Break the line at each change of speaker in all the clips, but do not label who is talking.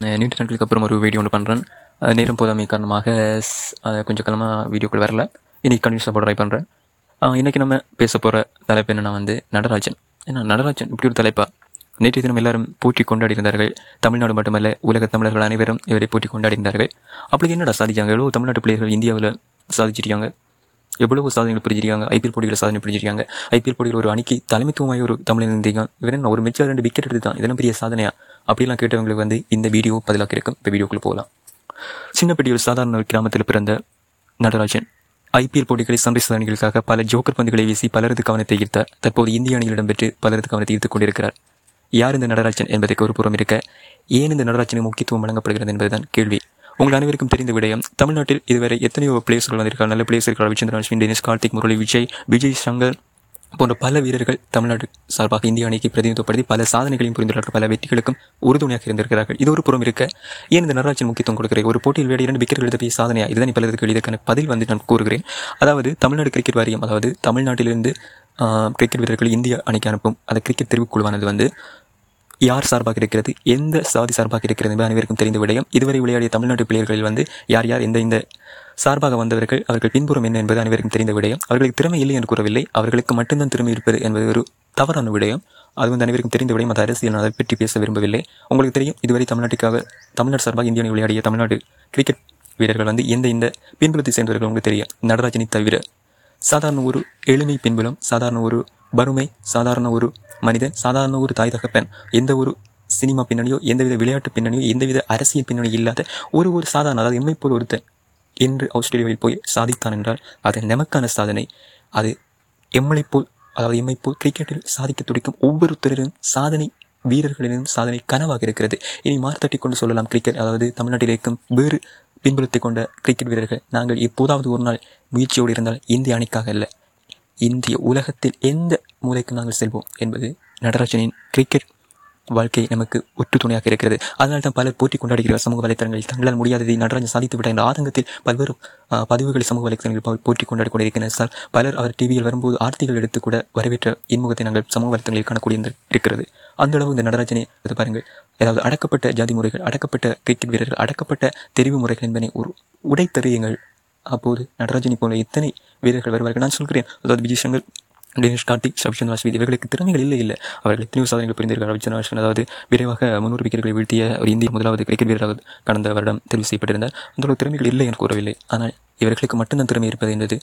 நீண்ட நாட்களுக்கு அப்புறம் ஒரு வீடியோ ஒன்று பண்ணுறேன் நேரம் போதாமை காரணமாக கொஞ்சம் காலமாக வீடியோக்குள் வரல. இன்றைக்கி கண்டினியூஸாக போட ட்ரை பண்ணுறேன் இன்றைக்கி நம்ம பேச போகிற தலைப்பு என்னென்னா வந்து நடராஜன். ஏன்னா நடராஜன் இப்படி ஒரு தலைப்பா? நேற்று தினம் எல்லாரும் போட்டி கொண்டாடி இருந்தார்கள் தமிழ்நாடு மட்டுமல்ல உலக தமிழர்கள் அனைவரும் இவரை போட்டி கொண்டாடி இருந்தார்கள் அப்படி என்னடா சாதிச்சாங்க? எவ்வளோ தமிழ்நாட்டு பிள்ளைகள் இந்தியாவில் சாதிச்சிருக்காங்க. எவ்வளவு சாதனைகள் புரிஞ்சிருக்காங்க? ஐபிஎல் போட்டியில் சாதனை புரிஞ்சிருக்காங்க. ஐபிஎல் போட்டியில் ஒரு அணிக்கு தலைமைத்துவமாக ஒரு தமிழன் இருந்தீங்க இவன் ஒரு மிச்சம் ரெண்டு விக்கெட் எடுத்து தான் இதெல்லாம் பெரிய சாதனையா? அப்படிலாம் கேட்டவங்களுக்கு வந்து இந்த வீடியோ பதிலாக இருக்கும். இப்போ வீடியோக்குள்ளே போகலாம். சின்னப்பட்டியில் சாதாரண ஒரு கிராமத்தில் பிறந்த நடராஜன். ஐபிஎல் போட்டிகளில் சண்டை சாதனைகளுக்காக பல ஜோக்கர் பந்துகளை வீசி பலரது கவனத்தை ஈர்த்தார் தற்போது இந்திய அணியில் இடம்பெற்று பலரது கவனத்தை ஈர்த்துக் கொண்டிருக்கிறார். யார் இந்த நடராஜன் என்பதற்கு ஒரு புறம் இருக்க ஏன் இந்த நடராஜனுக்கு முக்கியத்துவம் வழங்கப்படுகிறது என்பதுதான் கேள்வி. உங்கள் அனைவருக்கும் தெரிந்த விடயம் தமிழ்நாட்டில் இதுவரை எத்தனையோ பிளேயர்கள் வந்திருக்காங்க. நல்ல பிளேயர்கள் ரவிச்சந்திரன் அஸ்வின் டெனிஸ் கார்த்திக் முரளி விஜய் விஜய் சங்கர் போன்ற பல வீரர்கள் தமிழ்நாடு சார்பாக இந்திய அணிக்கு பிரதிநிதித்துவப்படுத்தி பல சாதனைகளையும் புரிந்துள்ளார்கள். பல வெற்றிகளுக்கும் உறுதுணையாக இருந்திருக்கிறார்கள். இது ஒரு புறம் இருக்க ஏன் இந்த நடராஜன் முக்கியத்துவம் கொடுக்கிறேன்? ஒரு போட்டியில் வேட இரண்டு விக்கெட் எடுத்த சாதனையா? இதுதான் பலருக்கு இதற்கான பதில் வந்து நான் கூறுகிறேன். அதாவது தமிழ்நாடு கிரிக்கெட் வாரியம் அதாவது தமிழ்நாட்டிலிருந்து கிரிக்கெட் வீரர்கள் இந்திய அணிக்கு அனுப்பும் அந்த கிரிக்கெட் தெரிவுக்குழுவானது வந்து யார் சார்பாக இருக்கிறது? எந்த சாதி சார்பாக இருக்கிறது என்பது அனைவருக்கும் தெரிந்த விடயம். இதுவரை விளையாடிய தமிழ்நாட்டு பிள்ளைகளில் வந்து யார் யார் எந்த இந்த சார்பாக வந்தவர்கள் அவர்கள் பின்புறம் என்ன என்பது அனைவருக்கும் தெரிந்த விடயம். அவர்களுக்கு திறமை இல்லை என்று கூறவில்லை. அவர்களுக்கு மட்டும்தான் திறமை இருப்பது என்பது ஒரு தவறான விடயம். அது வந்து அனைவருக்கும் தெரிந்த விடயம். அது அரசியல் நான் அதை பற்றி பேச விரும்பவில்லை. உங்களுக்கு தெரியும் இதுவரை தமிழ்நாட்டுக்காக தமிழ்நாடு சார்பாக இந்திய விளையாடிய தமிழ்நாடு கிரிக்கெட் வீரர்கள் வந்து எந்த இந்த பின்புலத்தை சேர்ந்தவர்கள் உங்களுக்கு தெரியும்? நடராஜனை தவிர. சாதாரண ஒரு எளிமை பின்புலம் சாதாரண ஒரு வறுமை சாதாரண ஒரு மனிதன் சாதாரண ஒரு தாய் தகப்பன் எந்த ஒரு சினிமா பின்னணியோ எந்தவித விளையாட்டு பின்னணியோ எந்தவித அரசியல் பின்னணியோ இல்லாத ஒரு ஒரு சாதாரண அதாவது எம்மை போல் ஒருத்தன் என்று ஆஸ்திரேலியாவில் போய் சாதித்தான் என்றால் அது நமக்கான சாதனை. அது எம்மளை போல் அதாவது எம்மை போல் கிரிக்கெட்டில் சாதிக்க துடிக்கும் ஒவ்வொருத்தரிலும் சாதனை வீரர்களிலும் சாதனை கனவாக இருக்கிறது. இனி மார்த்தட்டி கொண்டு சொல்லலாம் கிரிக்கெட் அதாவது தமிழ்நாட்டில் இருக்கும் வேறு பின்புலத்தை கொண்ட கிரிக்கெட் வீரர்கள். நாங்கள் எப்போதாவது ஒரு நாள் முயற்சியோடு இருந்தால் இந்திய அணிக்காக இல்லை இந்திய உலகத்தில் எந்த மூலைக்கு நாங்கள் செல்வோம் என்பது நடராஜனின் கிரிக்கெட் வாழ்க்கை நமக்கு ஒற்று துணையாக இருக்கிறது. அதனால் தான் பலர் போட்டி கொண்டாடுகிறார் சமூக வலைத்தளங்களில் தங்களால் முடியாததை நடராஜன் சாதித்து விட என்ற ஆதங்கத்தில் பல்வேறு பதிவுகள் பதிவுகளை சமூக வலைத்தளங்களில் போட்டி கொண்டாடி கொண்டிருக்கிறார் சார் பலர் அவர் டிவியில் வரும்போது ஆர்த்திகள் எடுத்து கூட வரவேற்ற இன்முகத்தை நாங்கள் சமூக வலைத்தளங்களில் காணக்கூடிய இருக்கிறது அந்த அளவு இந்த நடராஜனை அது பாருங்கள் அதாவது அடக்கப்பட்ட ஜாதி முறைகள் அடக்கப்பட்ட கிரிக்கெட் வீரர்கள் அடக்கப்பட்ட தெரிவு முறைகள் என்பதை ஒரு உடைத்தறியுங்கள் அப்போது நடராஜனை போல எத்தனை வீரர்கள் வருவார்கள்? நான் சொல்கிறேன். அதாவது விஜய் சங்கர் டேனிஷ் கார்த்திக் ரவிச்சந்திர அஸ்வின் இவர்களுக்கு திறமைகள் இல்லை இல்லை. அவர்கள் எத்தனையோ சாதனைகள் புரிந்திருக்கிறார். ரவிச்சந்திர அஸ்வின் அதாவது விரைவாக முன்னூறு விக்கெட்டுகளை வீழ்த்திய ஒரு இந்திய முதலாவது கிரிக்கெட் வீரராக கடந்த வருடம் தெரிவு செய்யப்பட்டிருந்தார். அந்த திறமைகள் இல்லை என்று கூறவில்லை. ஆனால் இவர்களுக்கு மட்டும்தான் திறமை இருப்பது என்பது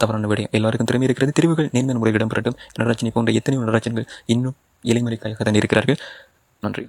தவறான விடயம். எல்லாருக்கும் திறமை இருக்கிறது. தெரிவுகள் நேர்மையான முறையில் இடம்பெறட்டும். நடராஜனை போன்ற எத்தனையோ நடராஜன்கள் இன்னும் இளைமுறைக்காக தான் இருக்கிறார்கள். நன்றி.